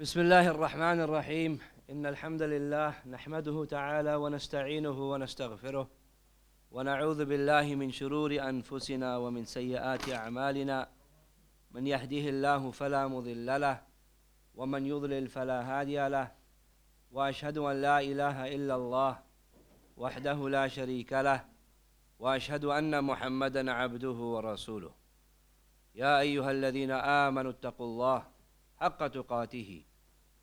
بسم الله الرحمن الرحيم. إن الحمد لله نحمده تعالى ونستعينه ونستغفره ونعوذ بالله من شرور أنفسنا ومن سيئات أعمالنا. من يهده الله فلا مضل له ومن يضلل فلا هادي له. وأشهد أن لا إله إلا الله وحده لا شريك له وأشهد أن محمدا عبده ورسوله. يا أيها الذين آمنوا اتقوا الله حق تقاته.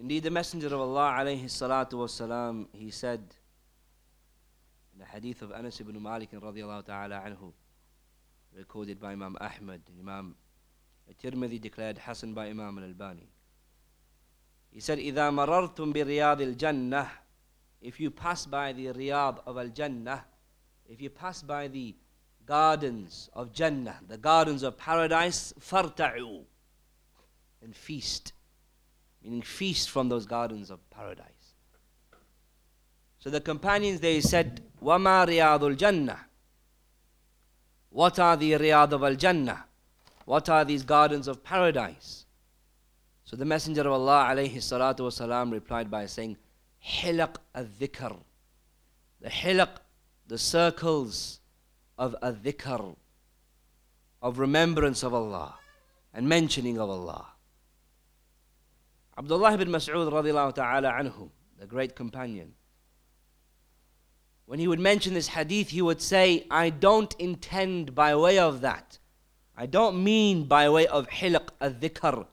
Indeed, the Messenger of Allah alayhi salatu wasalam, he said in the hadith of Anas ibn Malik radiallahu ta'ala anhu, recorded by Imam Ahmad, Imam Tirmidhi declared hasan by Imam al-Albani. He said, إِذَا مَرَرْتُمْ بِرِيَاضِ الْجَنَّةِ If you pass by the riab of al-Jannah, if you pass by the gardens of Jannah, the gardens of paradise, فَارْتَعُوا And feast meaning feast from those gardens of paradise. So the companions they said, Wama riyadul jannah. What are the riyad of al jannah? What are these gardens of paradise? So the Messenger of Allah alayhi salatu wasalam replied by saying, Hilaq al dhikr. The hilaq, the circles of al dhikr, of remembrance of Allah and mentioning of Allah. Abdullah ibn Mas'ud radiallahu ta'ala anhu, the great companion, when he would mention this hadith, he would say, I don't intend by way of that. I don't mean by way of hilq al-dhikr,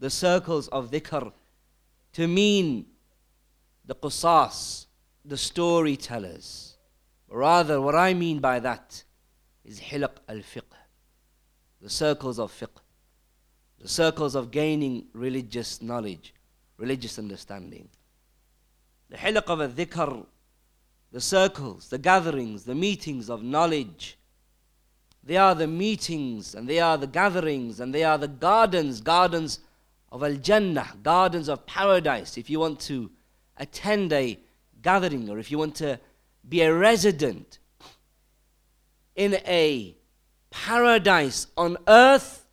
the circles of dhikr, to mean the qusas, the storytellers. Rather, what I mean by that is hilq al-fiqh, the circles of fiqh the circles of gaining religious knowledge, religious understanding. The hilaq of a dhikr, the circles, the gatherings, the meetings of knowledge. They are the meetings and they are the gatherings and they are the gardens, gardens of Al Jannah, gardens of paradise. If you want to attend a gathering or if you want to be a resident in a paradise on earth,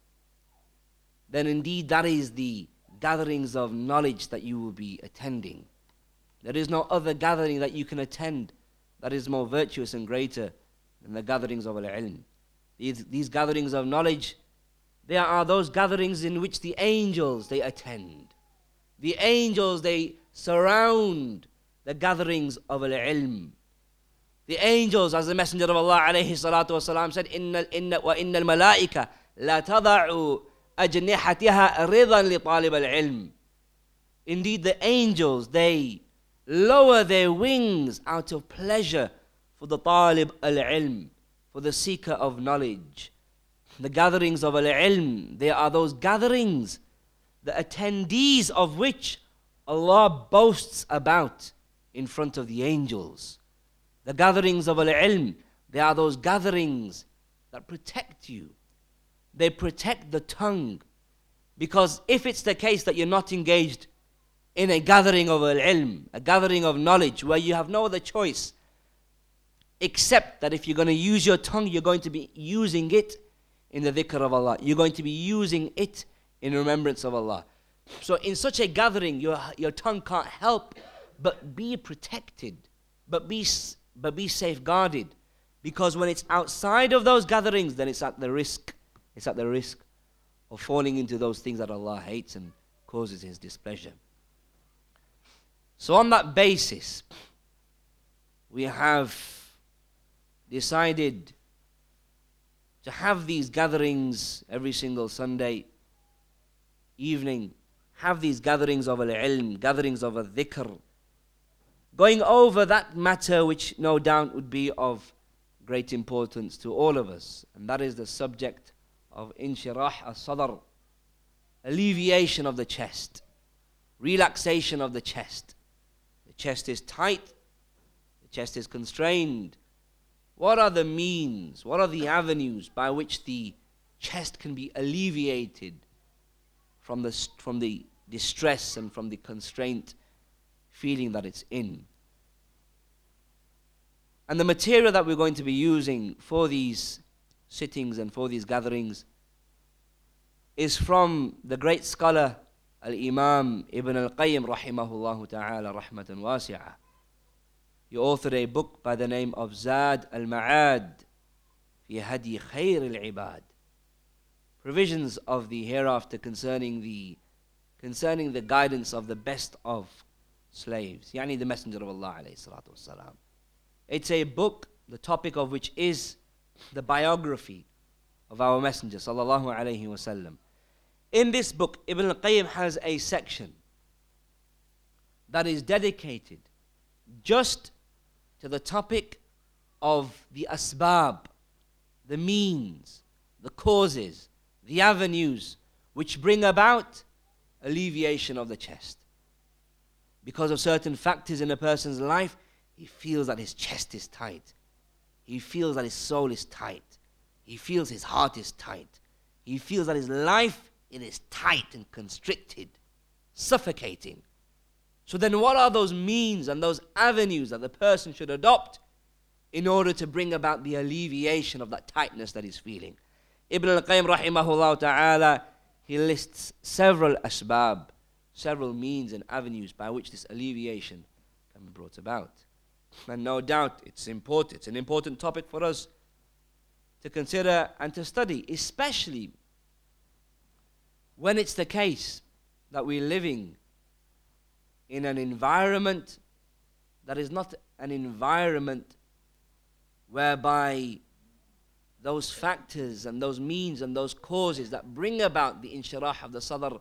then indeed that is the gatherings of knowledge that you will be attending. There is no other gathering that you can attend that is more virtuous and greater than the gatherings of al-ilm. These, these gatherings of knowledge, there are those gatherings in which the angels they attend. The angels they surround the gatherings of al-ilm. The angels, as the Messenger of Allah alayhi salatu wasalam said, إِنَّ, إِنَّ, وَإِنَّ الْمَلَائِكَ لَا تَضَعُوا أجنحتها رضا لطالب العلم Indeed, the angels, they lower their wings out of pleasure for the talib al-ilm, for the seeker of knowledge. The gatherings of al-ilm, they are those gatherings, the attendees of which Allah boasts about in front of the angels. The gatherings of al-ilm, they are those gatherings that protect you they protect the tongue. Because if it's the case that you're not engaged in a gathering of al ilm, a gathering of knowledge, where you have no other choice except that if you're going to use your tongue, you're going to be using it in the dhikr of Allah. You're going to be using it in remembrance of Allah. So in such a gathering, your, your tongue can't help but be protected, but be, but be safeguarded. Because when it's outside of those gatherings, then it's at the risk it's at the risk of falling into those things that Allah hates and causes His displeasure. So, on that basis, we have decided to have these gatherings every single Sunday evening, have these gatherings of al-ilm, gatherings of al-dhikr, going over that matter which no doubt would be of great importance to all of us, and that is the subject of inshirah as-sadr, alleviation of the chest, relaxation of the chest. The chest is tight, the chest is constrained. What are the means, what are the avenues by which the chest can be alleviated from the, from the distress and from the constraint feeling that it's in? And the material that we're going to be using for these sittings and for these gatherings is from the great scholar Al-Imam Ibn Al-Qayyim rahimahullah ta'ala rahmatan wasi'ah. He authored a book by the name of Zad Al-Ma'ad fi Hadi Khair Al-Ibad. Provisions of the hereafter concerning the concerning the guidance of the best of slaves, yani the Messenger of Allah alayhi salatu. It's a book, the topic of which is the biography of our Messenger sallallahu alaihi wasallam. In this book, Ibn al-Qayyim has a section that is dedicated just to the topic of the asbab, the means, the causes, the avenues which bring about alleviation of the chest. Because of certain factors in a person's life, he feels that his chest is tight. He feels that his soul is tight. He feels his heart is tight. He feels that his life it is tight and constricted, suffocating. So then what are those means and those avenues that the person should adopt in order to bring about the alleviation of that tightness that he's feeling? Ibn al-Qayyim rahimahullah ta'ala he lists several asbab, several means and avenues by which this alleviation can be brought about. And no doubt it's important, it's an important topic for us to consider and to study, especially when it's the case that we're living in an environment that is not an environment whereby those factors and those means and those causes that bring about the inshirah of the sadr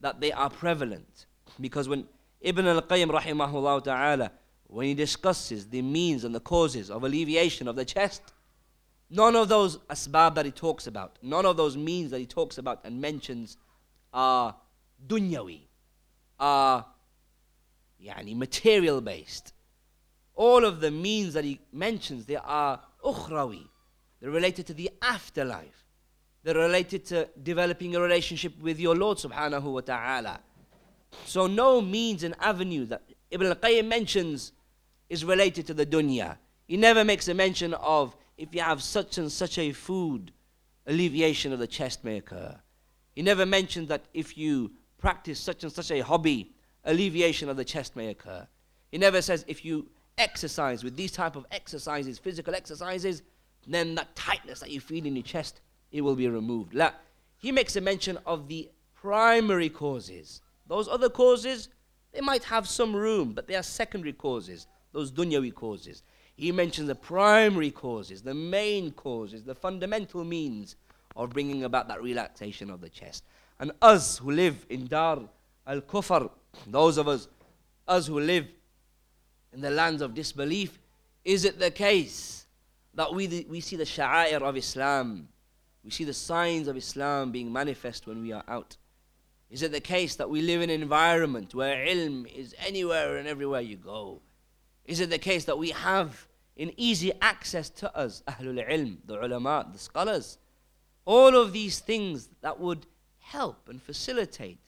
that they are prevalent. Because when ibn al-qayyim rahimahullah ta'ala when he discusses the means and the causes of alleviation of the chest, none of those asbab that he talks about, none of those means that he talks about and mentions are dunyawi, are yani material based. All of the means that he mentions, they are ukhrawi. They're related to the afterlife. They're related to developing a relationship with your Lord subhanahu wa ta'ala. So no means and avenue that Ibn al-Qayyim mentions is related to the dunya. He never makes a mention of if you have such and such a food, alleviation of the chest may occur. He never mentions that if you practice such and such a hobby, alleviation of the chest may occur. He never says if you exercise with these type of exercises, physical exercises, then that tightness that you feel in your chest, it will be removed. La, he makes a mention of the primary causes. Those other causes, they might have some room, but they are secondary causes those dunyawi causes. He mentions the primary causes, the main causes, the fundamental means of bringing about that relaxation of the chest. And us who live in Dar al Kufr, those of us, us who live in the lands of disbelief, is it the case that we, we see the sha'air of Islam, we see the signs of Islam being manifest when we are out? Is it the case that we live in an environment where ilm is anywhere and everywhere you go? Is it the case that we have in easy access to us, Ahlul Ilm, the ulama, the scholars? All of these things that would help and facilitate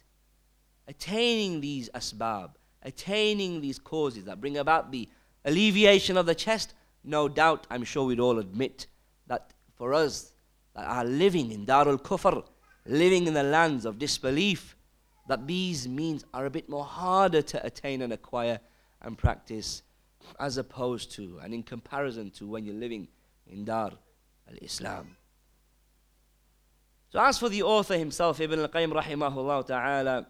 attaining these asbab, attaining these causes that bring about the alleviation of the chest, no doubt, I'm sure we'd all admit that for us that are living in Darul Kufr, living in the lands of disbelief, that these means are a bit more harder to attain and acquire and practice as opposed to and in comparison to when you're living in Dar al Islam. So, as for the author himself, Ibn al Qayyim rahimahullah ta'ala,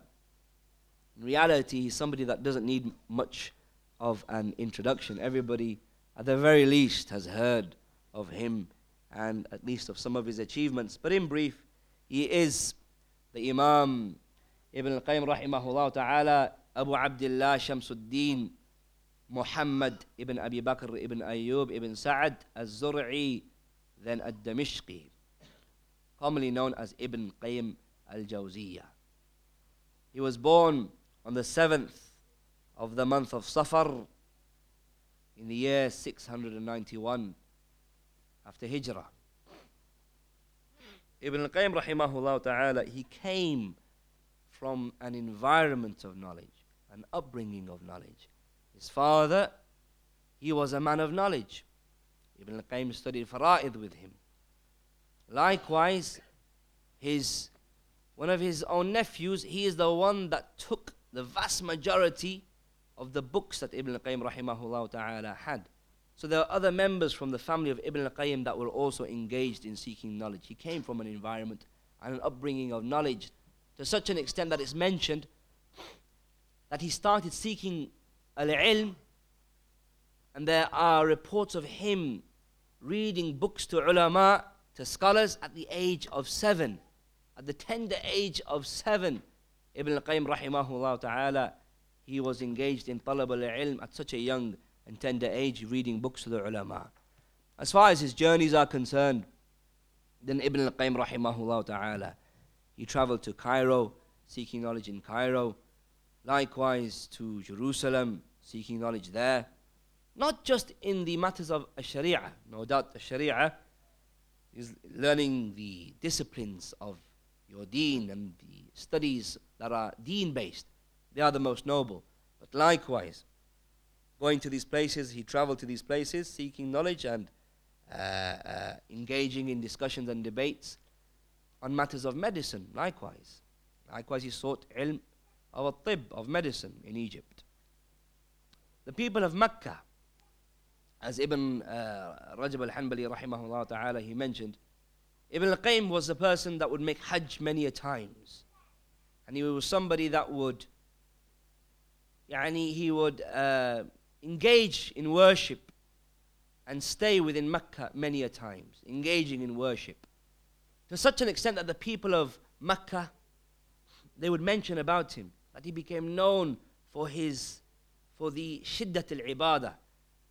In reality, he's somebody that doesn't need much of an introduction. Everybody, at the very least, has heard of him and at least of some of his achievements. But in brief, he is the Imam Ibn al-Qayyim rahimahullah ta'ala, Abu Abdullah Shamsuddin Muhammad ibn Abi Bakr ibn Ayyub ibn Sa'ad al-Zur'i, then al-Damishqi, commonly known as Ibn Qayyim al-Jawziyah. He was born on the 7th of the month of Safar in the year 691 after Hijrah. Ibn al-Qayyim rahimahullah ta'ala, he came from an environment of knowledge, an upbringing of knowledge. His father, he was a man of knowledge. Ibn al-Qayyim studied fara'id with him. Likewise, his one of his own nephews, he is the one that took the vast majority of the books that Ibn al-Qayyim rahimahullah ta'ala had. So there are other members from the family of Ibn al-Qayyim that were also engaged in seeking knowledge. He came from an environment and an upbringing of knowledge to such an extent that it's mentioned that he started seeking al-ilm and there are reports of him reading books to ulama, to scholars at the age of seven. At the tender age of seven, Ibn al-Qayyim rahimahullah ta'ala, he was engaged in talab al-ilm at such a young and tender age, reading books to the ulama. As far as his journeys are concerned, then Ibn al-Qayyim rahimahullah ta'ala, he traveled to Cairo, seeking knowledge in Cairo, likewise to Jerusalem, seeking knowledge there. Not just in the matters of Sharia, no doubt Sharia is learning the disciplines of your deen and the studies that are deen based. They are the most noble. But likewise, going to these places, he traveled to these places seeking knowledge and uh, uh, engaging in discussions and debates on matters of medicine, likewise. Likewise, he sought ilm of a tib, of medicine in Egypt. The people of Mecca, as Ibn uh, Rajab al-Hanbali rahimahullah ta'ala, he mentioned, Ibn al-Qayyim was a person that would make hajj many a times. And he was somebody that would, yani he would uh, engage in worship and stay within Mecca many a times, engaging in worship. To such an extent that the people of Mecca, they would mention about him, that he became known for his, for the shiddat al-ibadah,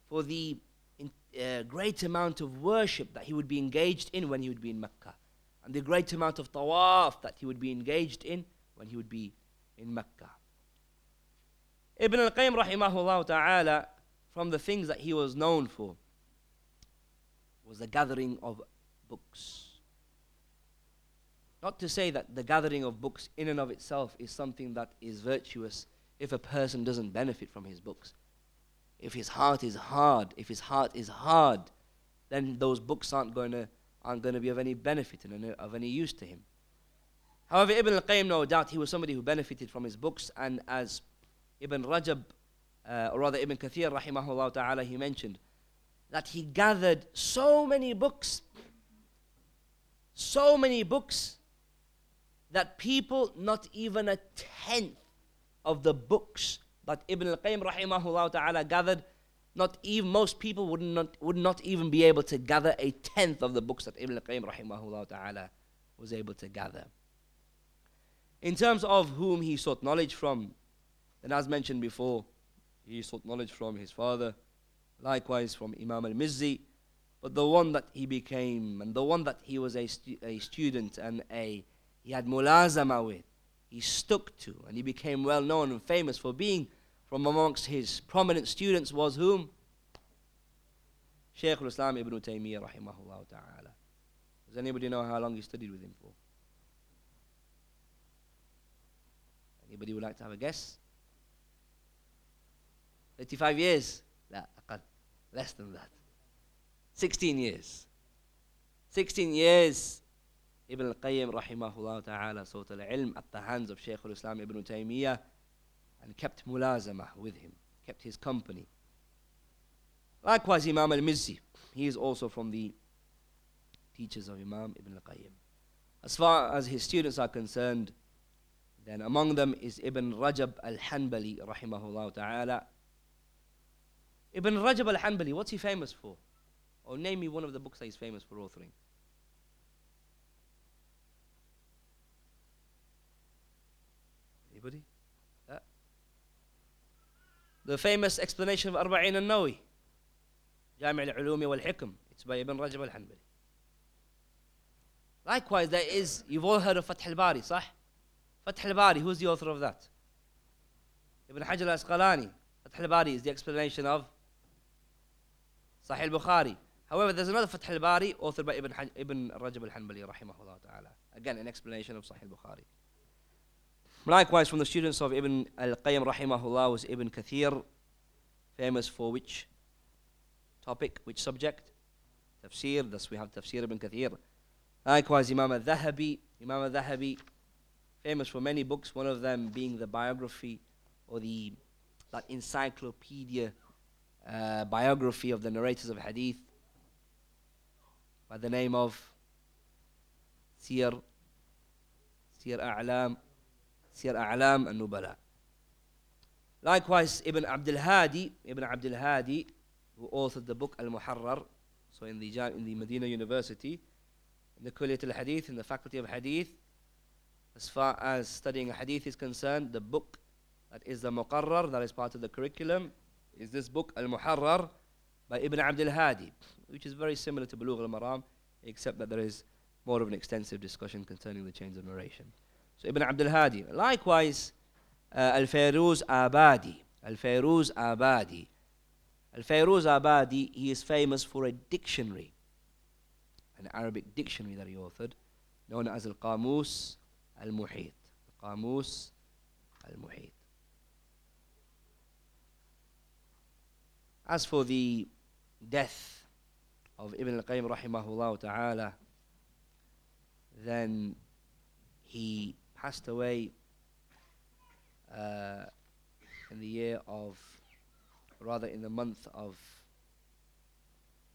for the uh, great amount of worship that he would be engaged in when he would be in Mecca, and the great amount of tawaf that he would be engaged in when he would be in Mecca. Ibn al-Qayyim rahimahullah ta'ala, from the things that he was known for, was the gathering of books. Not to say that the gathering of books in and of itself is something that is virtuous if a person doesn't benefit from his books. If his heart is hard, if his heart is hard, then those books aren't going to aren't going to be of any benefit and of any use to him. However, Ibn al-Qayyim, no doubt, he was somebody who benefited from his books, and as Ibn Rajab, uh, or rather Ibn Kathir, rahimahullah ta'ala, he mentioned that he gathered so many books, so many books, that people, not even a tenth of the books that Ibn al-Qayyim rahimahullah ta'ala gathered, not even most people would not would not even be able to gather a tenth of the books that Ibn al-Qayyim rahimahullah ta'ala was able to gather. In terms of whom he sought knowledge from, and as mentioned before, he sought knowledge from his father, likewise from Imam al-Mizzi, but the one that he became and the one that he was a, stu- a student and a he had mulazama with, he stuck to, and he became well known and famous for being from amongst his prominent students was whom? Shaykh al-Islam ibn Taymiyyah rahimahullah ta'ala. Does anybody know how long he studied with him for? Anybody would like to have a guess? 35 years? لا أقل less than that 16 years 16 years Ibn al-Qayyim rahimahullah ta'ala sought al-ilm at the hands of Shaykh al-Islam ibn Taymiyyah and kept mulazamah with him, kept his company. Likewise Imam al-Mizzi, he is also from the teachers of Imam Ibn al-Qayyim. As far as his students are concerned, Then among them is Ibn Rajab al-Hanbali rahimahullah ta'ala. Ibn Rajab al-Hanbali, what's he famous for? Or name me one of the books that he's famous for authoring. Anybody? The famous explanation of Arba'in al-Nawawi, Jami' al-Ulumi wal-Hikm. It's by Ibn Rajab al-Hanbali. Likewise, there is, you've all heard of Fath al-Bari, sah? Fath al-Bari, who's the author of that? Ibn Hajar al-Asqalani. Fath al-Bari is the explanation of Sahih al-Bukhari. However, there's another Fath al-Bari, authored by Ibn, Ibn Rajab al-Hanbali, rahimahullah ta'ala. Again, an explanation of Sahih al-Bukhari. Likewise, from the students of Ibn al-Qayyim, rahimahullah, was Ibn Kathir, famous for which topic, which subject? Tafsir, thus we have Tafsir Ibn Kathir. Likewise, Imam al-Dhahabi, Imam al-Dhahabi, famous for many books, one of them being the biography or the that encyclopedia uh, biography of the narrators of hadith by the name of Siyar Siyar A'lam Sir A'lam al-Nubala. Likewise, Ibn Abdul Hadi, Ibn Abdul Hadi, who authored the book Al-Muharrar, so in the, in the Medina University, in the Kulliyat al-Hadith, in the Faculty of Hadith, as far as studying Hadith is concerned, the book that is the Muqarrar, that is part of the curriculum, is this book Al-Muharrar by Ibn Abdul Hadi, which is very similar to Bulugh al-Maram, except that there is more of an extensive discussion concerning the chains of narration. So Ibn Abdul Hadi. Likewise, uh, Al-Fayruz Abadi. Al-Fayruz Abadi. Al-Fayruz Abadi, he is famous for a dictionary, an Arabic dictionary that he authored, known as Al-Qamus Al-Muhit. Al Qamus Al-Muhit. As for the death of Ibn al-Qayyim rahimahullah ta'ala, then he passed away uh, in the year of, rather in the month of,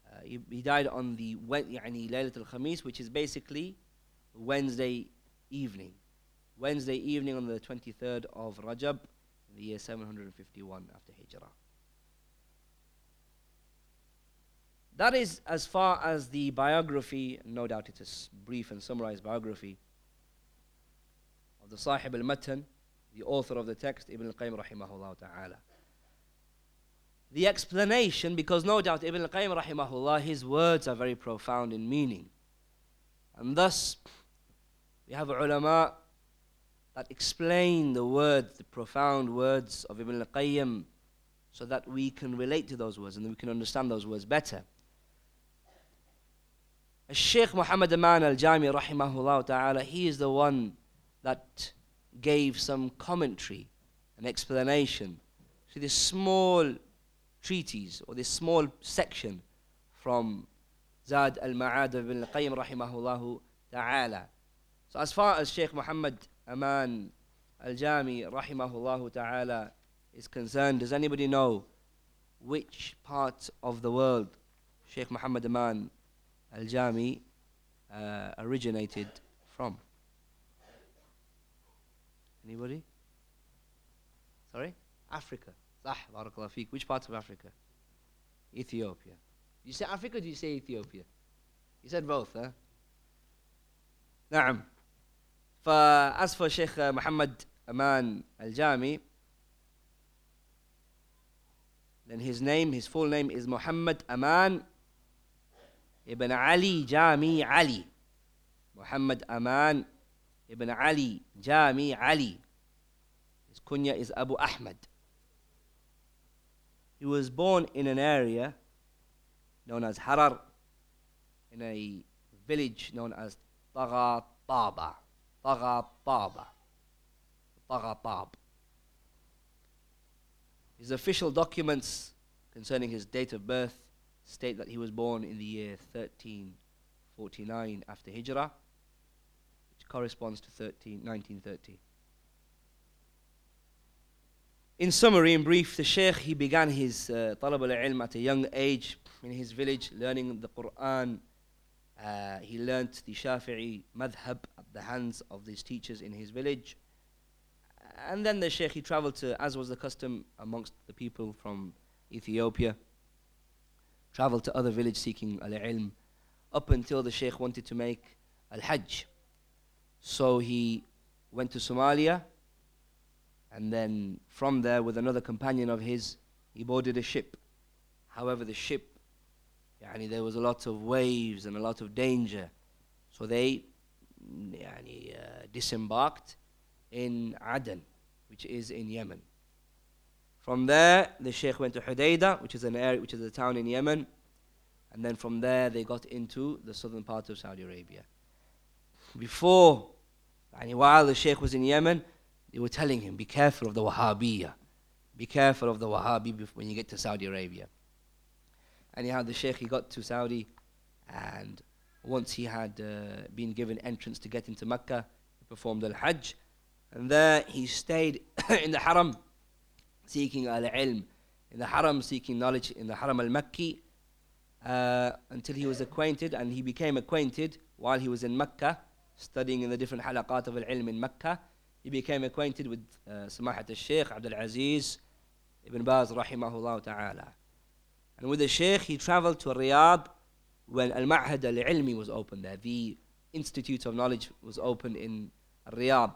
uh, he, he, died on the Laylatul Khamis, which is basically Wednesday evening. Wednesday evening on the 23rd of Rajab, in the year 751 after Hijrah. That is as far as the biography, no doubt it is a brief and summarized biography of the Sahib al-Matan, the author of the text, Ibn al-Qayyim rahimahullah ta'ala. The explanation, because no doubt Ibn al-Qayyim rahimahullah, his words are very profound in meaning. And thus, we have ulama that explain the words, the profound words of Ibn al-Qayyim, so that we can relate to those words and we can understand those words better. Sheikh Muhammad Aman al-Jami rahimahullah ta'ala, he is the one that gave some commentary, an explanation to this small treatise or this small section from Zad al-Ma'ad of Ibn al-Qayyim rahimahullah ta'ala. So as far as Sheikh Muhammad Aman al-Jami rahimahullah ta'ala is concerned, does anybody know which part of the world Sheikh Muhammad Aman al-Jami uh, originated from? Anybody? Sorry? Africa. صح بارك الله فيك. Which part of Africa? Ethiopia. You say Africa or do you say Ethiopia? You said both, huh? نعم. فأس for Sheikh uh, Muhammad Aman Al-Jami, then his name, his full name is Muhammad Aman ibn Ali Jami Ali. Muhammad Aman ibn Ali Jami Ali. His kunya is Abu Ahmad. He was born in an area known as Harar, in a village known as Taghataba. Taghataba. Taghatab. His official documents concerning his date of birth state that he was born in the year 1349 after Hijrah, corresponds to 13, 1930. In summary, in brief, the Sheikh he began his uh, talab al-ilm at a young age in his village, learning the Quran. Uh, he learnt the Shafi'i madhab at the hands of these teachers in his village. and then the Sheikh, he traveled to, as was the custom amongst the people from Ethiopia, traveled to other villages seeking al-ilm, up until the Sheikh wanted to make al-Hajj. So he went to Somalia, and then from there, with another companion of his, he boarded a ship. However, the ship, yani, there was a lot of waves and a lot of danger. So they yani, uh, disembarked in Aden, which is in Yemen. From there, the Sheikh went to Hudaydah, which is an area, which is a town in Yemen, and then from there they got into the southern part of Saudi Arabia. Before, and while the Sheikh was in Yemen, they were telling him, "Be careful of the Wahhabiyah. Be careful of the Wahhabi when you get to Saudi Arabia." Anyhow, the Sheikh he got to Saudi, and once he had uh, been given entrance to get into Mecca, he performed al Hajj, and there he stayed in the Haram, seeking al ilm, in the Haram seeking knowledge, in the Haram al Makki, uh, until he was acquainted, and he became acquainted while he was in Mecca, studying in the different halaqat of al ilm in Mecca. He became acquainted with uh, Samahat al Shaykh Abdul Aziz ibn Baz, rahimahullah ta'ala. And with the Shaykh, he traveled to Riyadh when Al Ma'had al Ilmi was opened there. The Institute of Knowledge was opened in Riyadh.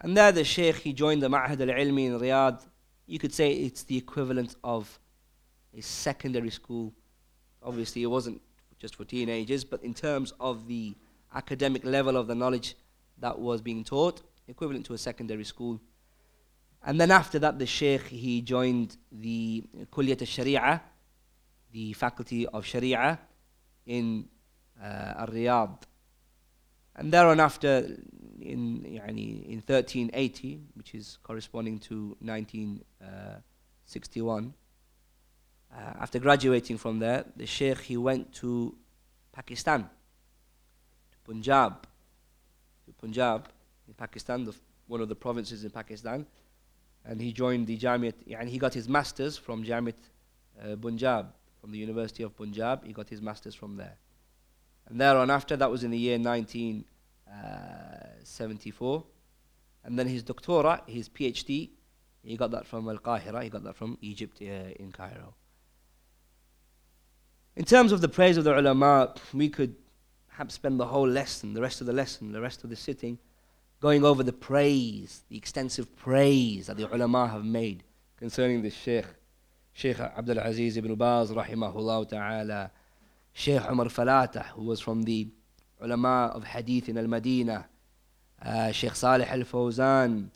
And there the Sheikh, he joined the Ma'had al-Ilmi in Riyadh. You could say it's the equivalent of a secondary school. Obviously, it wasn't just for teenagers, but in terms of the academic level of the knowledge that was being taught, equivalent to a secondary school. And then after that, the Sheikh, he joined the Kulliyat al-Sharia, the faculty of Sharia in uh, Riyadh. And thereon after, in, يعني, in 1380, which is corresponding to 1961, uh, after graduating from there, the Sheikh he went to Pakistan, to Punjab, Punjab in Pakistan, the, one of the provinces in Pakistan, and he joined the Jamiat, and he got his masters from Jamiat uh, Punjab, from the University of Punjab. He got his masters from there. And thereon after, that was in the year 1974. Uh, and then his doctorate, his PhD, he got that from Al Qahira, he got that from Egypt uh, in Cairo. In terms of the praise of the ulama, we could perhaps spend the whole lesson, the rest of the lesson, the rest of the sitting, going over the praise, the extensive praise that the ulama have made concerning this sheikh, Sheikh Abdul Aziz ibn Baz, rahimahullah ta'ala. Sheikh Umar Falatah, who was from the ulama of hadith in Al-Madinah, uh, Sheikh Salih Al-Fawzan,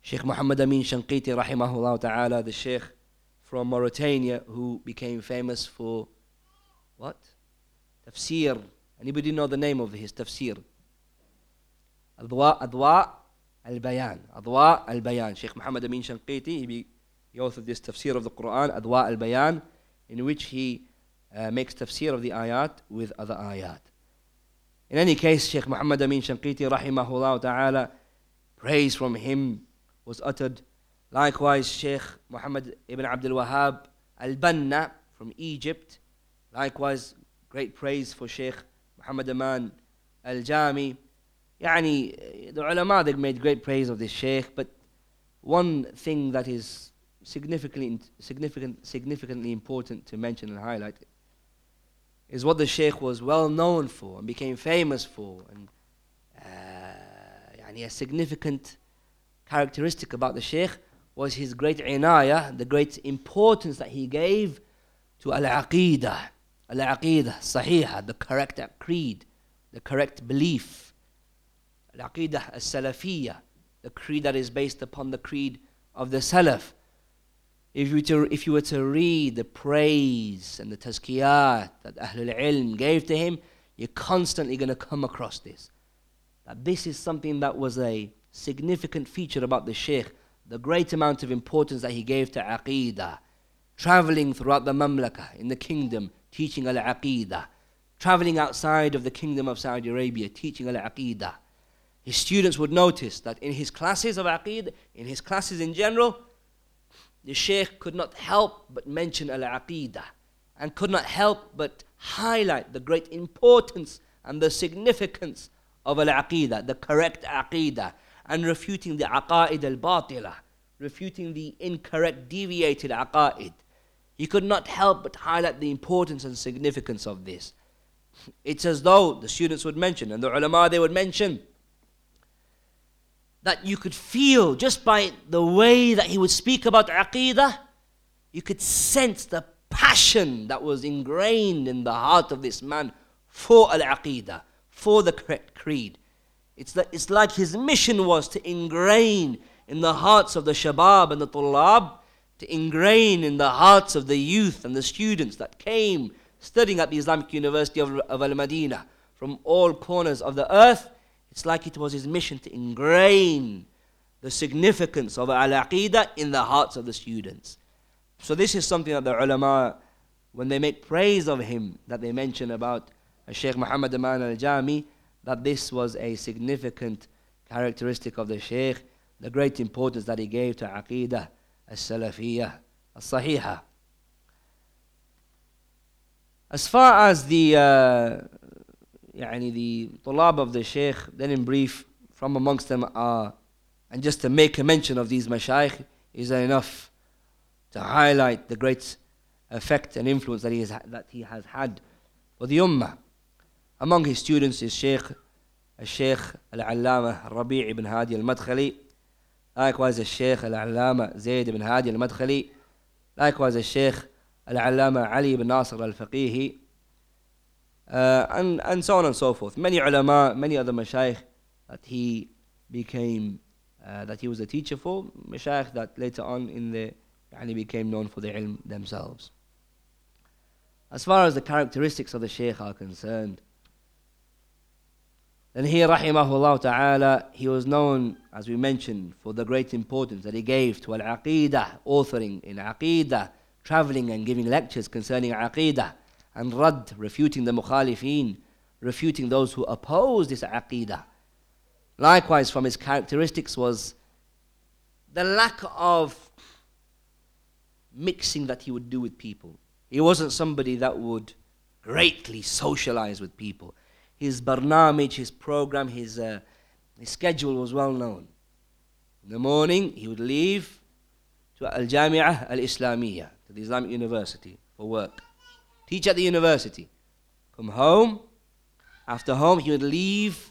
Sheikh Muhammad Amin Shanqiti, rahimahullah ta'ala, the Sheikh from Mauritania who became famous for what? Tafsir. Anybody know the name of his tafsir? Adwa, Adwa al-Bayan. Adwa al-Bayan. Sheikh Muhammad Amin Shanqiti, he, he authored this tafsir of the Quran, Adwa al-Bayan, in which he uh, makes tafsir of the ayat with other ayat. In any case, Sheikh Muhammad Amin Shanqiti rahimahullah ta'ala, praise from him was uttered. Likewise, Sheikh Muhammad ibn Abdul Wahhab al-Banna from Egypt. Likewise, great praise for Sheikh Muhammad Aman al-Jami. Yani, the ulama, they made great praise of this Sheikh, but one thing that is significantly, significant, significantly important to mention and highlight is what the Sheikh was well known for and became famous for. And uh, a significant characteristic about the Sheikh was his great inayah, the great importance that he gave to al-aqidah, al-aqidah, sahiha, the correct creed, the correct belief, al-aqidah as-salafiyah, the creed that is based upon the creed of the Salaf. If you, to, if you were to read the praise and the tazkiyat that Ahlul Ilm gave to him, you're constantly going to come across this. That this is something that was a significant feature about the Sheikh, the great amount of importance that he gave to Aqidah, traveling throughout the Mamlaka, in the kingdom, teaching Al Aqidah, traveling outside of the kingdom of Saudi Arabia, teaching Al Aqidah. His students would notice that in his classes of Aqidah, in his classes in general, the Sheikh could not help but mention Al Aqidah and could not help but highlight the great importance and the significance of Al Aqidah, the correct Aqidah. and refuting the aqa'id al-batila, refuting the incorrect, deviated aqa'id. He could not help but highlight the importance and significance of this. It's as though the students would mention, and the ulama they would mention, that you could feel just by the way that he would speak about aqidah, you could sense the passion that was ingrained in the heart of this man for al aqidah, for the correct creed. It's, that, it's like his mission was to ingrain in the hearts of the shabab and the tulab, to ingrain in the hearts of the youth and the students that came studying at the Islamic University of, of Al Madinah from all corners of the earth. It's like it was his mission to ingrain the significance of Al Aqidah in the hearts of the students. So, this is something that the ulama, when they make praise of him, that they mention about Sheikh Muhammad Aman al Jami, that this was a significant characteristic of the Sheikh, the great importance that he gave to Aqidah as Salafiyah, as Sahihah. As far as the uh, يعني the طلاب of the Sheikh, then in brief, from amongst them are, and just to make a mention of these mashayikh is enough to highlight the great effect and influence that he has, that he has had for the ummah. Among his students is Sheikh الشيخ العلامة الربيع بن هادي المدخلي likewise الشيخ العلامة زيد بن هادي المدخلي likewise الشيخ العلامة علي بن ناصر الفقيهي uh, and, and so on and so forth. Many ulama, many other mashayikh that he became, uh, that he was a teacher for, mashayikh that later on in the, يعني became known for the ilm themselves. As far as the characteristics of the shaykh are concerned, then here, rahimahullah ta'ala, he was known, as we mentioned, for the great importance that he gave to al-aqidah, authoring in aqidah, traveling and giving lectures concerning aqidah, and rad, refuting the mukhalifeen, refuting those who oppose this aqidah. Likewise, from his characteristics was the lack of mixing that he would do with people. He wasn't somebody that would greatly socialize with people his barnamij, his program, his, uh, his schedule was well known. In the morning, he would leave to Al Jami'ah Al Islamiyah, to the Islamic University for work. Teach at the university. Come home. After home, he would leave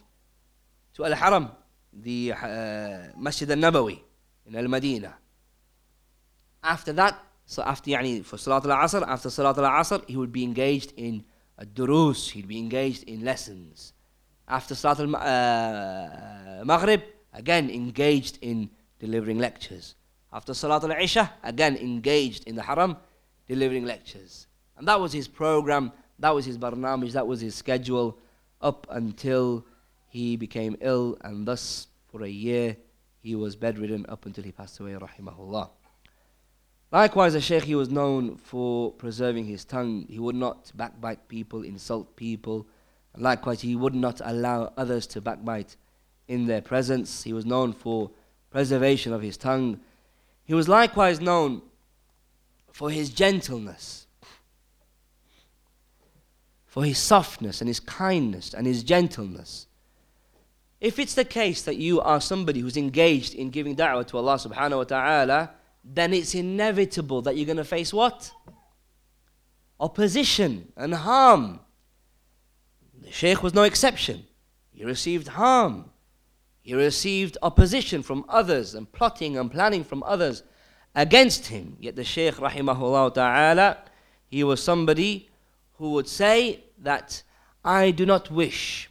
to Al Haram, the uh, Masjid Al Nabawi in Al Madinah. After that, so after يعني for Salat al Asr, after Salat al Asr, he would be engaged in durus, he'd be engaged in lessons. After Salat al uh, Maghrib, again engaged in delivering lectures. After Salat al Isha, again engaged in the Haram, delivering lectures. And that was his program, that was his barnamij, that was his schedule up until he became ill, and thus for a year he was bedridden up until he passed away, rahimahullah. Likewise, the sheikh, he was known for preserving his tongue. He would not backbite people, insult people. Likewise, he would not allow others to backbite in their presence. He was known for preservation of his tongue. He was likewise known for his gentleness for his softness and his kindness and his gentleness. If it's the case that you are somebody who's engaged in giving da'wah to Allah subhanahu wa ta'ala, then it's inevitable that you're going to face what? Opposition and harm. The Shaykh was no exception. He received harm. He received opposition from others and plotting and planning from others against him. Yet the Shaykh, rahimahullah ta'ala, he was somebody who would say that I do not wish,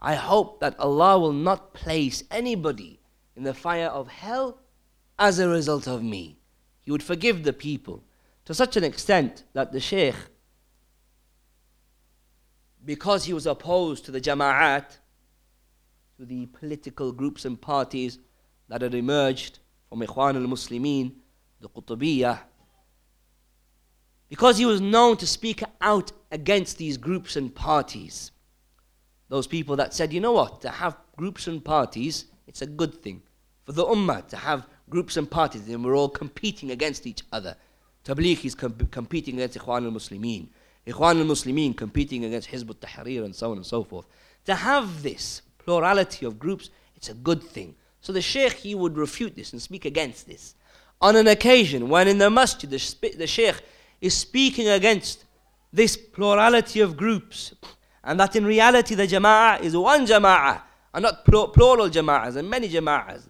I hope that Allah will not place anybody in the fire of hell as a result of me. He would forgive the people to such an extent that the Shaykh, because he was opposed to the Jama'at, to the political groups and parties that had emerged from Ikhwan al Muslimin, the Qutubiyah, because he was known to speak out against these groups and parties. Those people that said, you know what, to have groups and parties, it's a good thing. For the ummah to have groups and parties, and we're all competing against each other. Tabligh is com- competing against Ikhwan al Muslimin. Ikhwan al Muslimin competing against Hizb al Tahrir and so on and so forth. To have this plurality of groups, it's a good thing. So the sheikh, he would refute this and speak against this. On an occasion when in the masjid, the, the sheikh is speaking against this plurality of groups, and that in reality the jama'ah is one jama'ah, and not plural jama'ahs and many jama'ahs.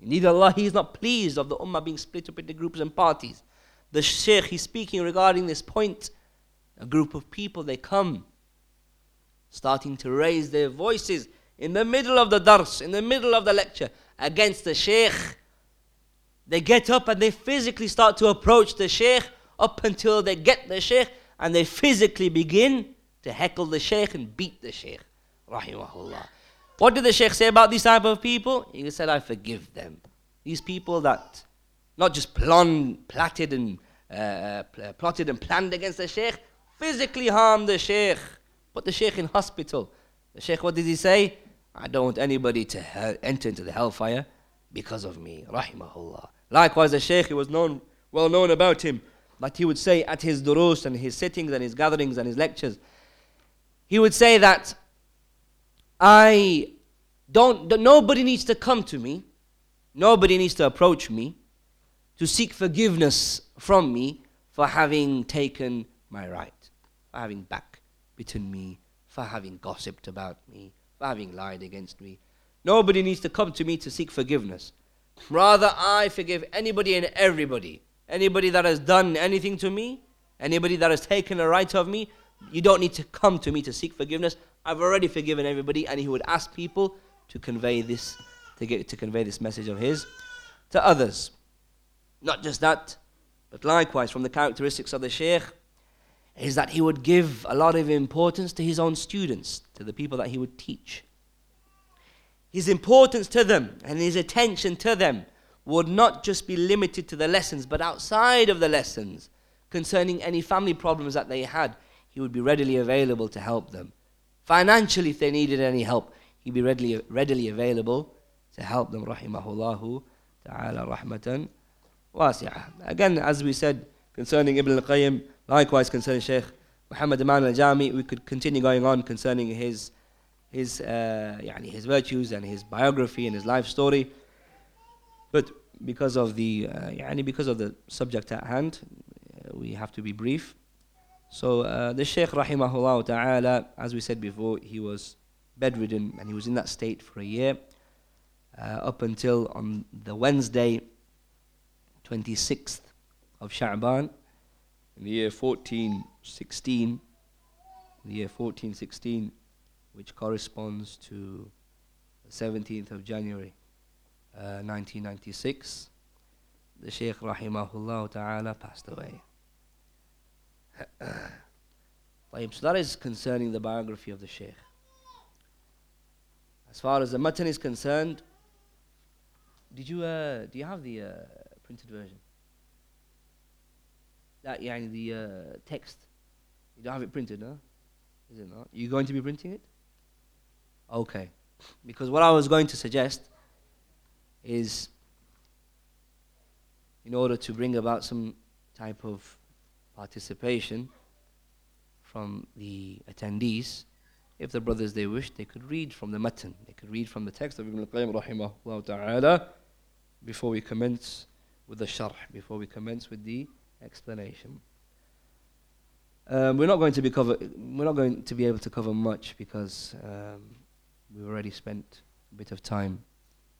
Indeed, Allah, He is not pleased of the ummah being split up into groups and parties. The sheikh, he's speaking regarding this point. A group of people, they come starting to raise their voices in the middle of the dars, in the middle of the lecture, against the sheikh. They get up and they physically start to approach the sheikh up until they get the sheikh and they physically begin to heckle the sheikh and beat the sheikh. Rahimahullah. What did the sheikh say about these type of people? He said, I forgive them. These people that not just plan, plotted and uh, plotted and planned against the sheikh, physically harmed the sheikh, put the sheikh in hospital. The sheikh, what did he say? I don't want anybody to he- enter into the hellfire because of me. Rahimahullah. Likewise, the sheikh, it was known, well known about him that he would say at his durus and his sittings and his gatherings and his lectures, he would say that I don't, nobody needs to come to me, nobody needs to approach me to seek forgiveness from me for having taken my right, for having backbitten me, for having gossiped about me, for having lied against me. Nobody needs to come to me to seek forgiveness. Rather, I forgive anybody and everybody. Anybody that has done anything to me, anybody that has taken a right of me, you don't need to come to me to seek forgiveness. I've already forgiven everybody, and he would ask people to convey this, to get to convey this message of his to others. Not just that, but likewise from the characteristics of the Shaykh is that he would give a lot of importance to his own students, to the people that he would teach. His importance to them and his attention to them would not just be limited to the lessons, but outside of the lessons, concerning any family problems that they had, he would be readily available to help them. Financially, if they needed any help, he'd be readily, readily available to help them. Rahimahullahu ta'ala rahmatan wasi'ah. Again, as we said concerning Ibn al Qayyim, likewise concerning Shaykh Muhammad Aman al Jami, we could continue going on concerning his, his, uh, his virtues and his biography and his life story. But because of the, uh, because of the subject at hand, uh, we have to be brief. So uh, the Shaykh rahimahullah ta'ala, as we said before, he was bedridden and he was in that state for a year uh, up until on the Wednesday 26th of Sha'ban in the year 1416 the year 1416 which corresponds to the 17th of January uh, 1996 the Shaykh rahimahullah ta'ala passed away So that is concerning the biography of the sheikh. As far as the matan is concerned, did you uh, do you have the uh, printed version? That yeah, the uh, text. You don't have it printed, no? Is it not? You going to be printing it? Okay. Because what I was going to suggest is in order to bring about some type of participation from the attendees, if the brothers they wish, they could read from the matan, they could read from the text of Ibn al-Qayyim rahimahullah ta'ala before we commence with the sharh, before we commence with the explanation. Um, we're not going to be cover, we're not going to be able to cover much because um, we've already spent a bit of time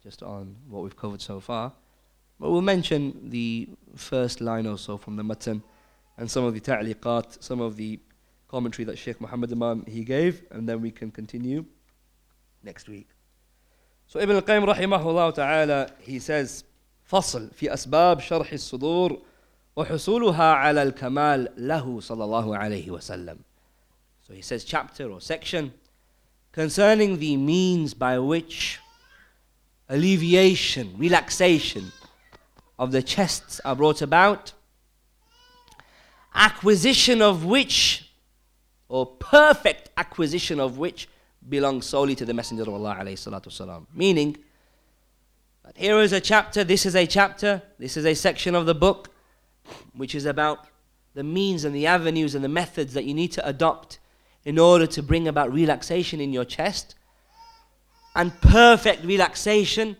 just on what we've covered so far. But we'll mention the first line or so from the matan and some of the ta'liqat, some of the commentary that Sheikh Muhammad Aman he gave, and then we can continue next week. So Ibn al-Qayyim rahimahullah ta'ala, he says, فصل في أسباب شرح الصدور وحصولها على الكمال له صلى الله عليه وسلم. So he says chapter or section concerning the means by which alleviation, relaxation of the chests are brought about acquisition of which, or perfect acquisition of which, belongs solely to the Messenger of Allah. Meaning, but here is a chapter, this is a chapter, this is a section of the book which is about the means and the avenues and the methods that you need to adopt in order to bring about relaxation in your chest. And perfect relaxation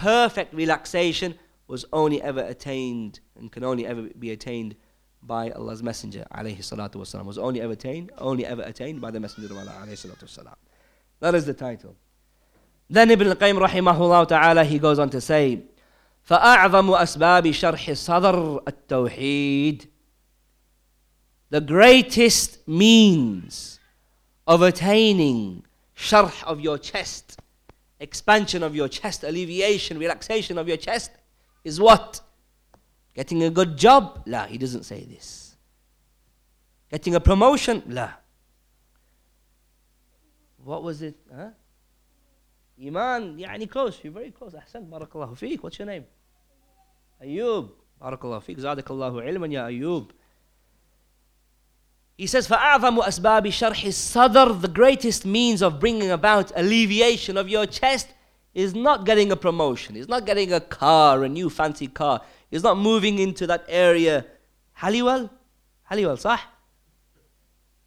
perfect relaxation was only ever attained and can only ever be attained by Allah's Messenger alayhi salatu wasalam. Was only ever attained, only ever attained by the Messenger of Allah alayhi salatu wasalam. That is the title. Then Ibn al-Qayyim rahimahullah ta'ala he goes on to say فأعظم أسباب شرح صدر التوحيد The greatest means of attaining sharh of your chest, expansion of your chest, alleviation, relaxation of your chest is what? Getting a good job? La, he doesn't say this. Getting a promotion? La. What was it? Huh? Iman, يعني close, you're very close. أحسن بارك الله فيك. What's your name? Ayub. بارك الله فيك. زادك الله علما يا أيوب. He says, فَأَعْظَمُ أَسْبَابِ شَرْحِ الصَّدْرِ The greatest means of bringing about alleviation of your chest is not getting a promotion, he's not getting a car, a new fancy car, he's not moving into that area. Halliwell? Halliwell, sah?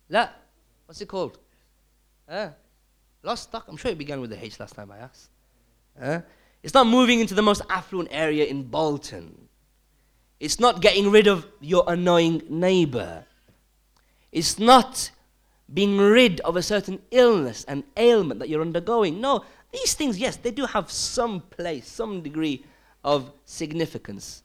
La? What's it called? Ah, Lostock? I'm sure it began with the H last time I asked. Huh? It's not moving into the most affluent area in Bolton. It's not getting rid of your annoying neighbor. It's not being rid of a certain illness and ailment that you're undergoing. No, these things, yes, they do have some place, some degree of significance.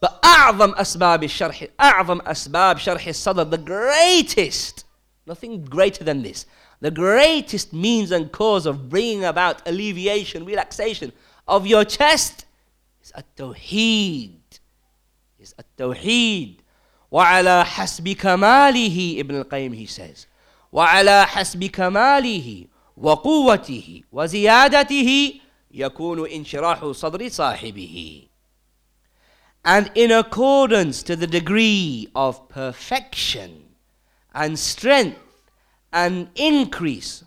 But أعظم أسباب الشرح أعظم أسباب شرح الصدر the greatest nothing greater than this the greatest means and cause of bringing about alleviation relaxation of your chest is التوحيد is التوحيد وعلى حسب كماله ابن القيم he says وعلى حسب كماله وقوته وزيادته يكون انشراح صدر صاحبه and in accordance to the degree of perfection and strength and increase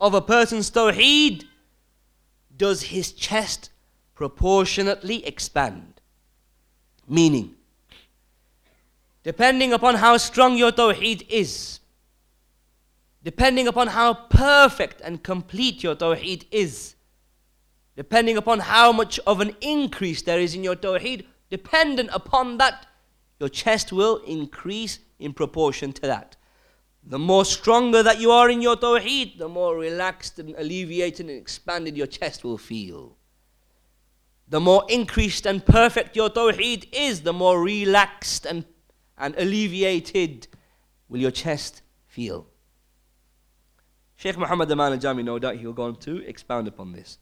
of a person's tawheed does his chest proportionately expand meaning depending upon how strong your tawheed is depending upon how perfect and complete your tawheed is, depending upon how much of an increase there is in your tawheed, dependent upon that, your chest will increase in proportion to that. The more stronger that you are in your tawheed, the more relaxed and alleviated and expanded your chest will feel. The more increased and perfect your tawheed is, the more relaxed and, and alleviated will your chest feel. Sheikh Muhammad Aman al-Jami, no doubt he'll go on to expound upon this.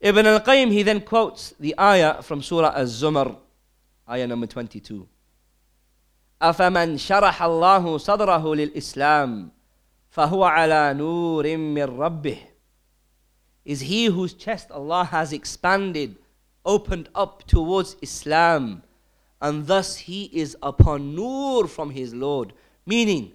Ibn al-Qayyim, he then quotes the ayah from Surah Az-Zumar, ayah number 22. أفمن شرح الله صدره للإسلام فهو على نور من ربه Is he whose chest Allah has expanded, opened up towards Islam, and thus he is upon nur from his Lord. Meaning,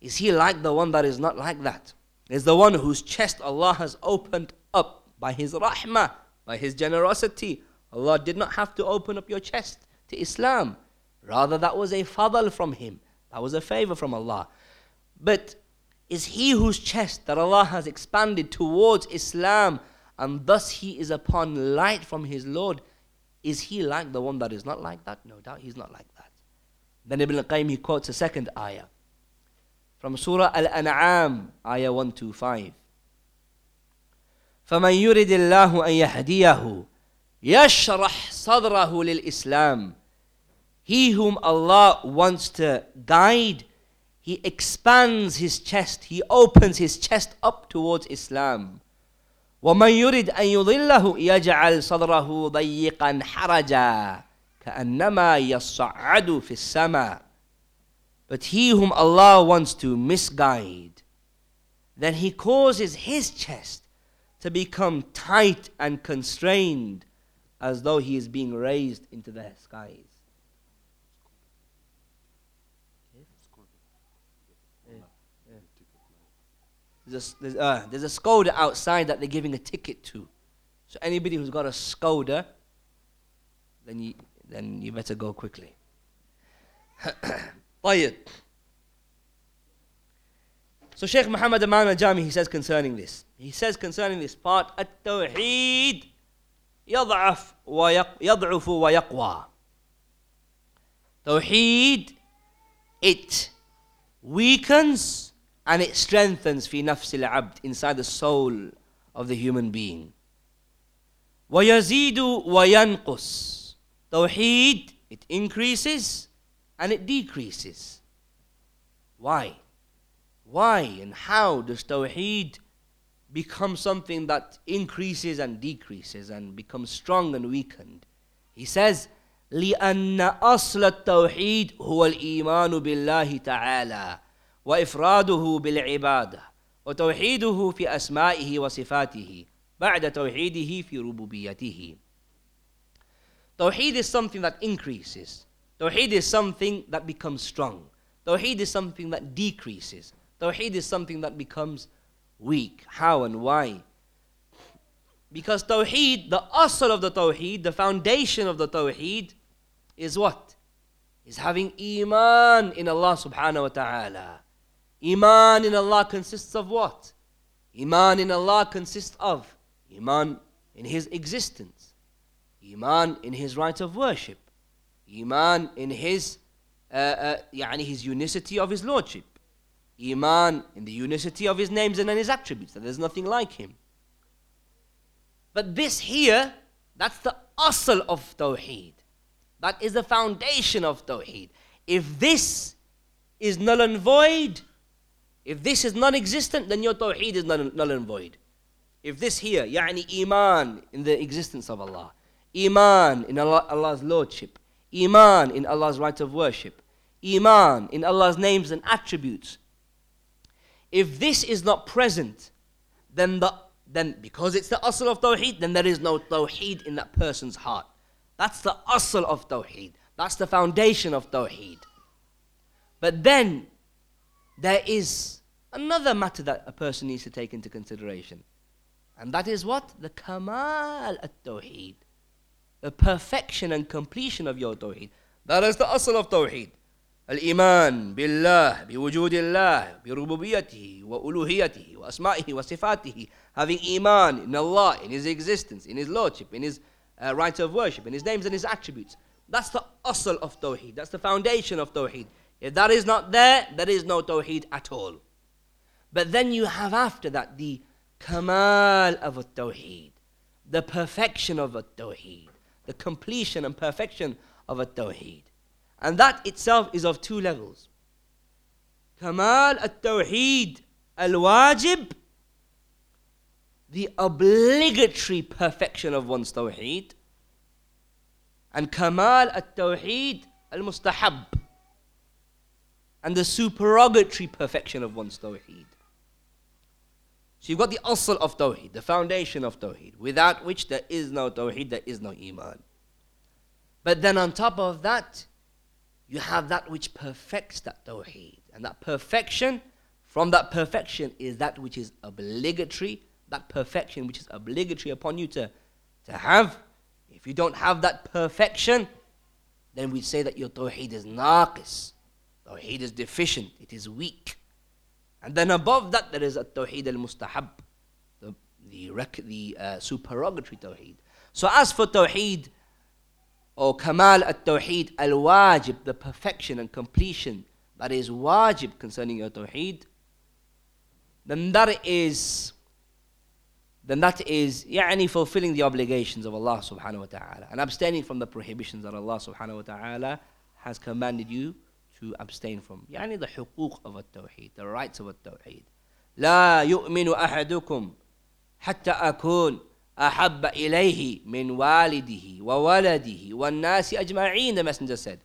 is he like the one that is not like that? Is the one whose chest Allah has opened up by His rahmah, by His generosity. Allah did not have to open up your chest to Islam. Rather, that was a fadl from Him. That was a favor from Allah. But is he whose chest that Allah has expanded towards Islam and thus he is upon light from his Lord? Is he like the one that is not like that? No doubt he's not like that. Then Ibn al-Qayyim he quotes a second ayah from Surah Al-An'am, ayah 125. فمن يرد الله أن يهديه يشرح صدره للإسلام He whom Allah wants to guide, he expands his chest, he opens his chest up towards Islam. ومن يرد أن يضله يجعل صدره ضيقا حرجا كأنما يصعد في السماء But he whom Allah wants to misguide, then he causes his chest to become tight and constrained as though he is being raised into the skies. There's a, uh, there's a outside that they're giving a ticket to. So anybody who's got a Skoda, then you, then you better go quickly. طيب. So Sheikh Muhammad Aman al-Jami, he says concerning this. He says concerning this part, التوحيد يضعف ويضعف ويقوى. Tawheed, it weakens and it strengthens في نفس العبد inside the soul of the human being. ويزيد وينقص. Tawheed, it increases and it decreases why why and how does Tawheed become something that increases and decreases and becomes strong and weakened he says لأن أصل التوحيد هو الإيمان بالله تعالى وإفراده بالعبادة وتوحيده في أسمائه وصفاته بعد توحيده في ربوبيته Tawheed is something that increases. Tawheed is something that becomes strong. Tawheed is something that decreases. Tawheed is something that becomes weak. How and why? Because Tawheed, the asl of the Tawheed, the foundation of the Tawheed, is what? Is having Iman in Allah subhanahu wa ta'ala. Iman in Allah consists of what? Iman in Allah consists of Iman in His existence, Iman in His right of worship, Iman in His, uh, uh, يعني His unicity of His Lordship, Iman in the unicity of His names and His attributes, that there's nothing like Him. But this here, that's the asl of Tawheed. That is the foundation of Tawheed. If this is null and void, if this is non existent, then your Tawheed is null, null and void. If this here, يعني Iman in the existence of Allah, Iman in Allah, Allah's Lordship, Iman in Allah's right of worship, Iman in Allah's names and attributes, if this is not present, then, the, then because it's the asl of Tawheed, then there is no Tawheed in that person's heart. That's the asl of Tawheed. That's the foundation of Tawheed. But then there is another matter that a person needs to take into consideration. And that is what? The Kamal at Tawheed The perfection and completion of your Tawheed. That is the asl of Tawheed. الإيمان بالله بوجود الله بربوبيته وألوهيته وأسمائه وصفاته having iman in Allah in His existence in His Lordship in His uh, right of worship, in His names and His attributes. That's the asl of Tawheed. That's the foundation of Tawheed. If that is not there, there is no Tawheed at all. But then you have after that the Kamal of a Tawheed, the perfection of a Tawheed, the completion and perfection of a Tawheed. And that itself is of two levels. Kamal al Tawheed al Wajib the obligatory perfection of one's tawheed and kamal at-tawheed al-mustahab and the supererogatory perfection of one's tawheed so you've got the asl of tawheed the foundation of tawheed without which there is no tawheed there is no iman but then on top of that you have that which perfects that tawheed and that perfection from that perfection is that which is obligatory that perfection which is obligatory upon you to, to have. If you don't have that perfection, then we say that your tawheed is naqis. Tawheed is deficient, it is weak. And then above that, there is a tawheed al mustahab, the, the, rec- the uh, supererogatory tawheed. So, as for tawheed, or kamal at tawheed al wajib, the perfection and completion that is wajib concerning your tawheed, then that is then that is يعني fulfilling the obligations of Allah subhanahu wa ta'ala and abstaining from the prohibitions that Allah subhanahu wa ta'ala has commanded you to abstain from يعني the حقوق of التوحيد the rights of التوحيد لا يؤمن أحدكم حتى أكون أحب إليه من والده وولده والناس أجمعين the messenger said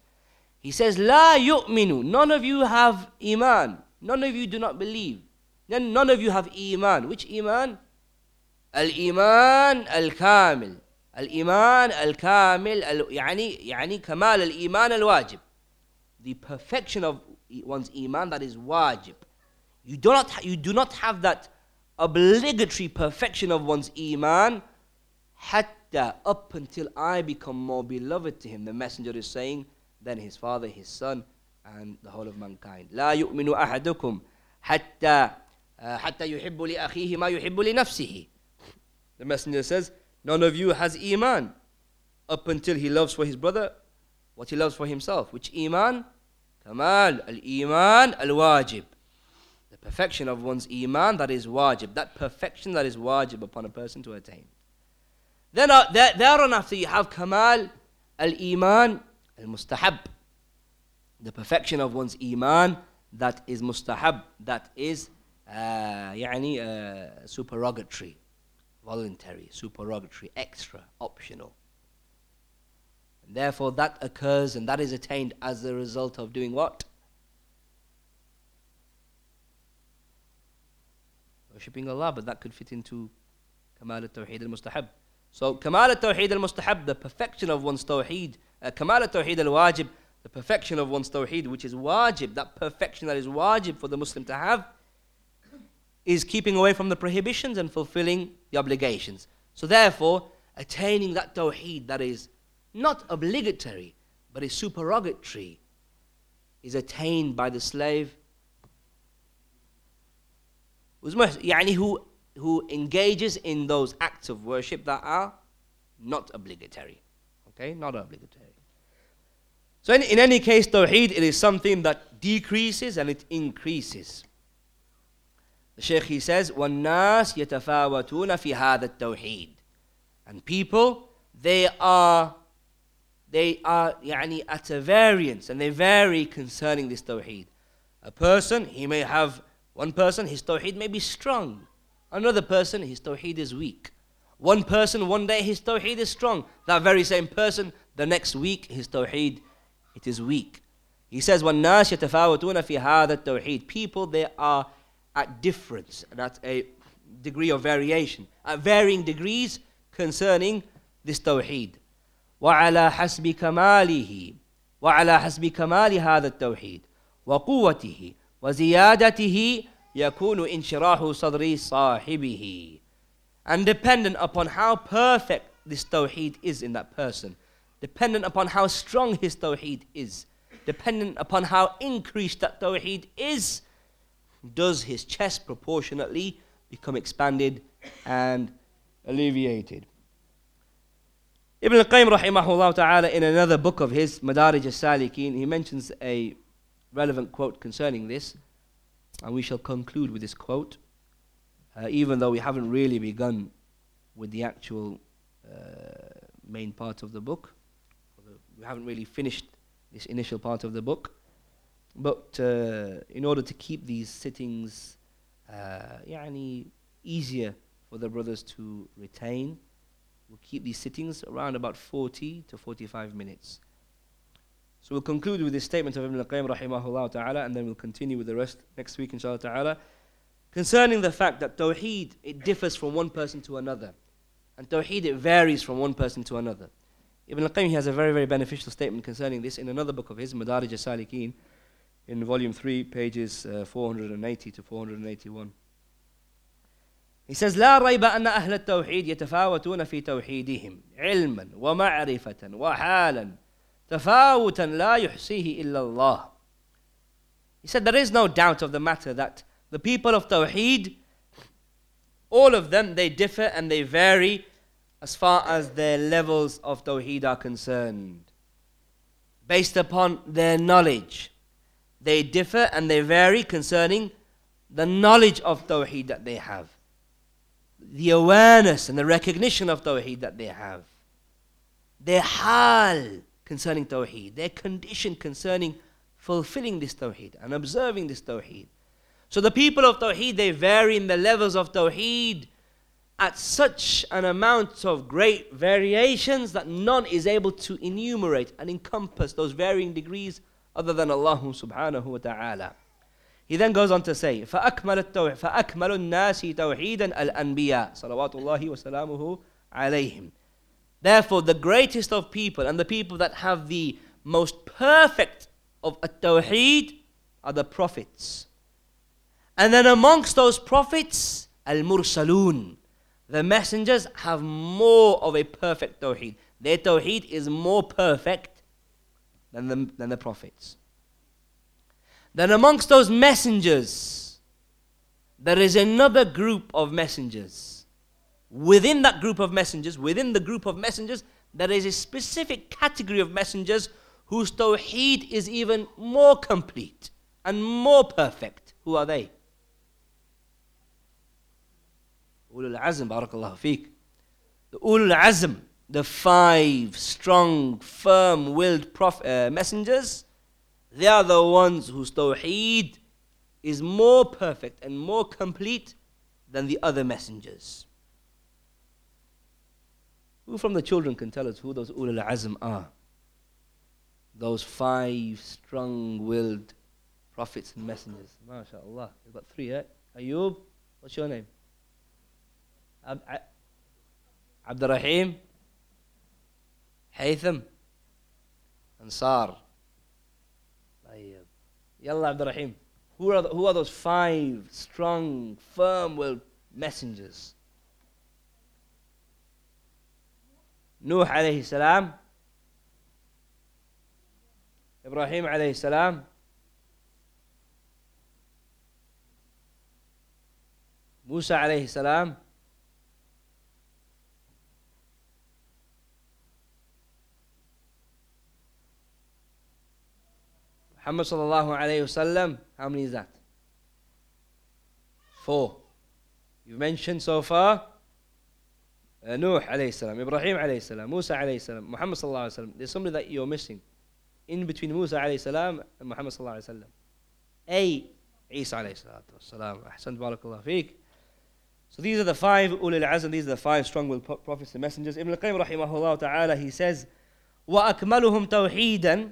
he says لا يؤمن none of you have iman none of you do not believe none of you have iman which iman الإيمان الكامل الإيمان الكامل يعني يعني كمال الإيمان الواجب the perfection of one's iman that is wajib you do not you do not have that obligatory perfection of one's iman hatta up until I become more beloved to him the messenger is saying than his father his son and the whole of mankind لا يؤمن أحدكم حتى حتى يحب لأخيه ما يحب لنفسه the messenger says, none of you has iman up until he loves for his brother what he loves for himself. Which iman? Kamal, al iman al wajib. The perfection of one's iman that is wajib. That perfection that is wajib upon a person to attain. Then uh, there, thereon after you have Kamal al iman al mustahab. The perfection of one's iman that is mustahab, that is uh, يعني, uh, supererogatory, voluntary, supererogatory, extra, optional. Therefore, that occurs and that is attained as a result of doing what? Worshipping Allah, but that could fit into Kamal al-Tawheed al-Mustahab. So, Kamal al-Tawheed al-Mustahab, the perfection of one's Tawheed, uh, Kamal al-Tawheed al-Wajib, the perfection of one's Tawheed, which is wajib, that perfection that is wajib for the Muslim to have, is keeping away from the prohibitions and fulfilling the obligations. So, therefore, attaining that Tawheed that is not obligatory, but is supererogatory, is attained by the slave يعني who, who engages in those acts of worship that are not obligatory. Okay, not obligatory. So, in, in any case, Tawheed, it is something that decreases and it increases. The Shaykh he says, وَالنَّاسِ يَتَفَاوَتُونَ فِي هَذَا التَّوْحِيدِ And people, they are they are يعني, at a variance and they vary concerning this tawheed. A person, he may have one person, his tawheed may be strong. Another person, his tawheed is weak. One person, one day, his tawheed is strong. That very same person, the next week, his tawheed, it is weak. He says, وَالنَّاسِ يَتَفَاوَتُونَ فِي هَذَا التَّوْحِيدِ People, they are at difference, and at a degree of variation, at varying degrees concerning this tawheed. وعلى حسب كماله وعلى حسب كمال هذا التوحيد وقوته وزيادته يكون انشراح صدر صاحبه and dependent upon how perfect this tawheed is in that person dependent upon how strong his tawheed is dependent upon how increased that tawheed is does his chest proportionately become expanded and alleviated Ibn al-Qayyim rahimahullah ta'ala in another book of his, Madarij al-Salikin, he mentions a relevant quote concerning this. And we shall conclude with this quote, uh, even though we haven't really begun with the actual uh, main part of the book. We haven't really finished this initial part of the book. But uh, in order to keep these sittings uh, easier for the brothers to retain, We'll keep these sittings around about 40 to 45 minutes. So we'll conclude with this statement of Ibn al-Qayyim rahimahullah ta'ala and then we'll continue with the rest next week inshallah ta'ala. Concerning the fact that Tawheed, it differs from one person to another. And Tawheed, it varies from one person to another. Ibn al-Qayyim has a very, very beneficial statement concerning this in another book of his, Madarij al-Salikin, in volume 3, pages uh, 480 to 481. He says لا ريب أن أهل التوحيد يتفاوتون في توحيدهم علما ومعرفة وحالا تفاوتا لا يحصيه إلا الله. He said there is no doubt of the matter that the people of Tawheed, all of them, they differ and they vary as far as their levels of Tawheed are concerned. Based upon their knowledge, they differ and they vary concerning the knowledge of Tawheed that they have the awareness and the recognition of Tawheed that they have, their hal concerning Tawheed, their condition concerning fulfilling this Tawheed and observing this Tawheed. So the people of Tawheed, they vary in the levels of Tawheed at such an amount of great variations that none is able to enumerate and encompass those varying degrees other than Allah subhanahu wa ta'ala. He then goes on to say, فأكمل التوحيد فأكمل الناس توحيدا الأنبياء صلوات الله وسلامه عليهم. Therefore, the greatest of people and the people that have the most perfect of at-tawheed are the prophets. And then amongst those prophets, al-mursalun. The messengers have more of a perfect tawheed. Their tawheed is more perfect than the, than the prophets. Then amongst those messengers, there is another group of messengers within that group of messengers, within the group of messengers, there is a specific category of messengers whose tawheed is even more complete and more perfect. Who are they? Ulul Azm, barakallahu fik. The Ulul Azm, the five strong, firm willed prof- uh, messengers, they are the ones whose tawheed is more perfect and more complete than the other messengers. Who from the children can tell us who those ulul azm are? Those five strong-willed prophets and messengers. MashaAllah. We've got three, eh? Ayub, what's your name? Ab- Abdurrahim, Haytham, Ansar. طيب. يلا عبد الرحيم. Who are, the, who are those five strong, firm-willed messengers? نوح عليه السلام إبراهيم عليه السلام موسى عليه السلام Muhammad sallallahu alayhi wasallam, how many is that? Four. You've mentioned so far uh, Nuh alayhi salam, Ibrahim alayhi salam, Musa alayhi salam, Muhammad sallallahu alayhi wasallam. There's somebody that you're missing in between Musa alayhi salam and Muhammad sallallahu alayhi wasallam. A Isa alayhi salatu wasalam. Ahsan barakallah fik. So these are the five ulil azm, these are the five strong-willed prophets and messengers. Ibn al-Qayyim rahimahullah ta'ala, he says, وَأَكْمَلُهُمْ تَوْحِيدًا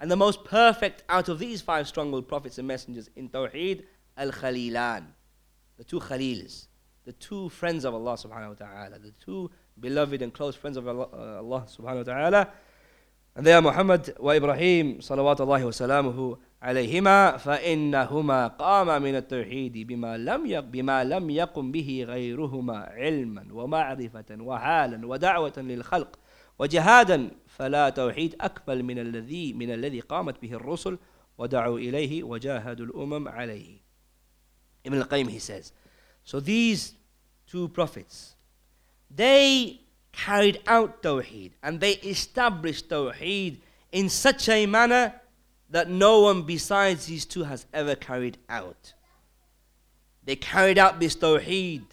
And the most perfect out of these five strong-willed prophets and messengers in Tawheed, Al-Khalilan. The two Khalils the two friends of Allah subhanahu wa ta'ala, the two beloved and close friends of Allah, uh, Allah subhanahu wa ta'ala. And they are Muhammad wa Ibrahim salawatullahi wa salamuhu عليهما فإنهما قام من التوحيد بما لم يق بما لم يقم به غيرهما علما ومعرفة وحالا ودعوة للخلق وجهادا فلا توحيد أكمل من الذي من الذي قامت به الرسل ودعوا إليه وجاهدوا الأمم عليه. Ibn al-Qayyim he says, so these two prophets. They carried out Tawheed and they established Tawheed in such a manner that no one besides these two has ever carried out. They carried out this Tawheed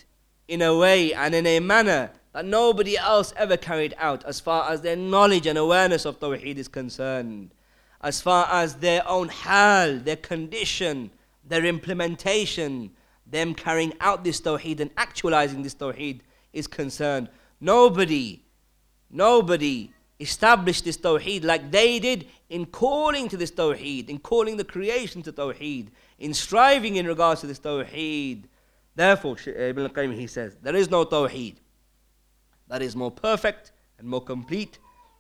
in a way and in a manner that nobody else ever carried out as far as their knowledge and awareness of Tawheed is concerned, as far as their own hal, their condition, their implementation, them carrying out this tawheed and actualizing this tawheed is concerned. Nobody, nobody established this tawheed like they did in calling to this tawheed, in calling the creation to tawheed, in striving in regards to this tawheed. Therefore, Ibn al-Qayyim he says, there is no tawheed that is more perfect and more complete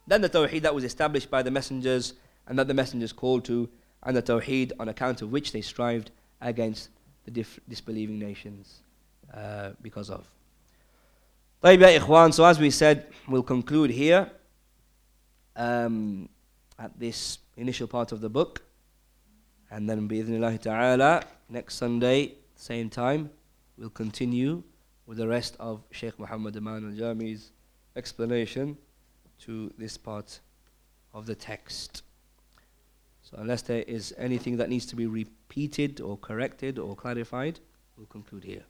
than the tawheed that was established by the messengers and that the messengers called to, and the tawheed on account of which they strived against the dif- disbelieving nations uh, because of. طيب يا إخوان, so as we said, we'll conclude here um, at this initial part of the book. And then بإذن ta'ala, next Sunday, same time, we'll continue with the rest of Sheikh Muhammad Aman al-Jami's explanation to this part of the text. So unless there is anything that needs to be repeated or corrected or clarified, we'll conclude here.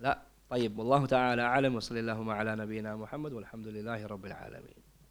لا طيب والله تعالى أعلم وصلى اللهم على نبينا محمد والحمد لله رب العالمين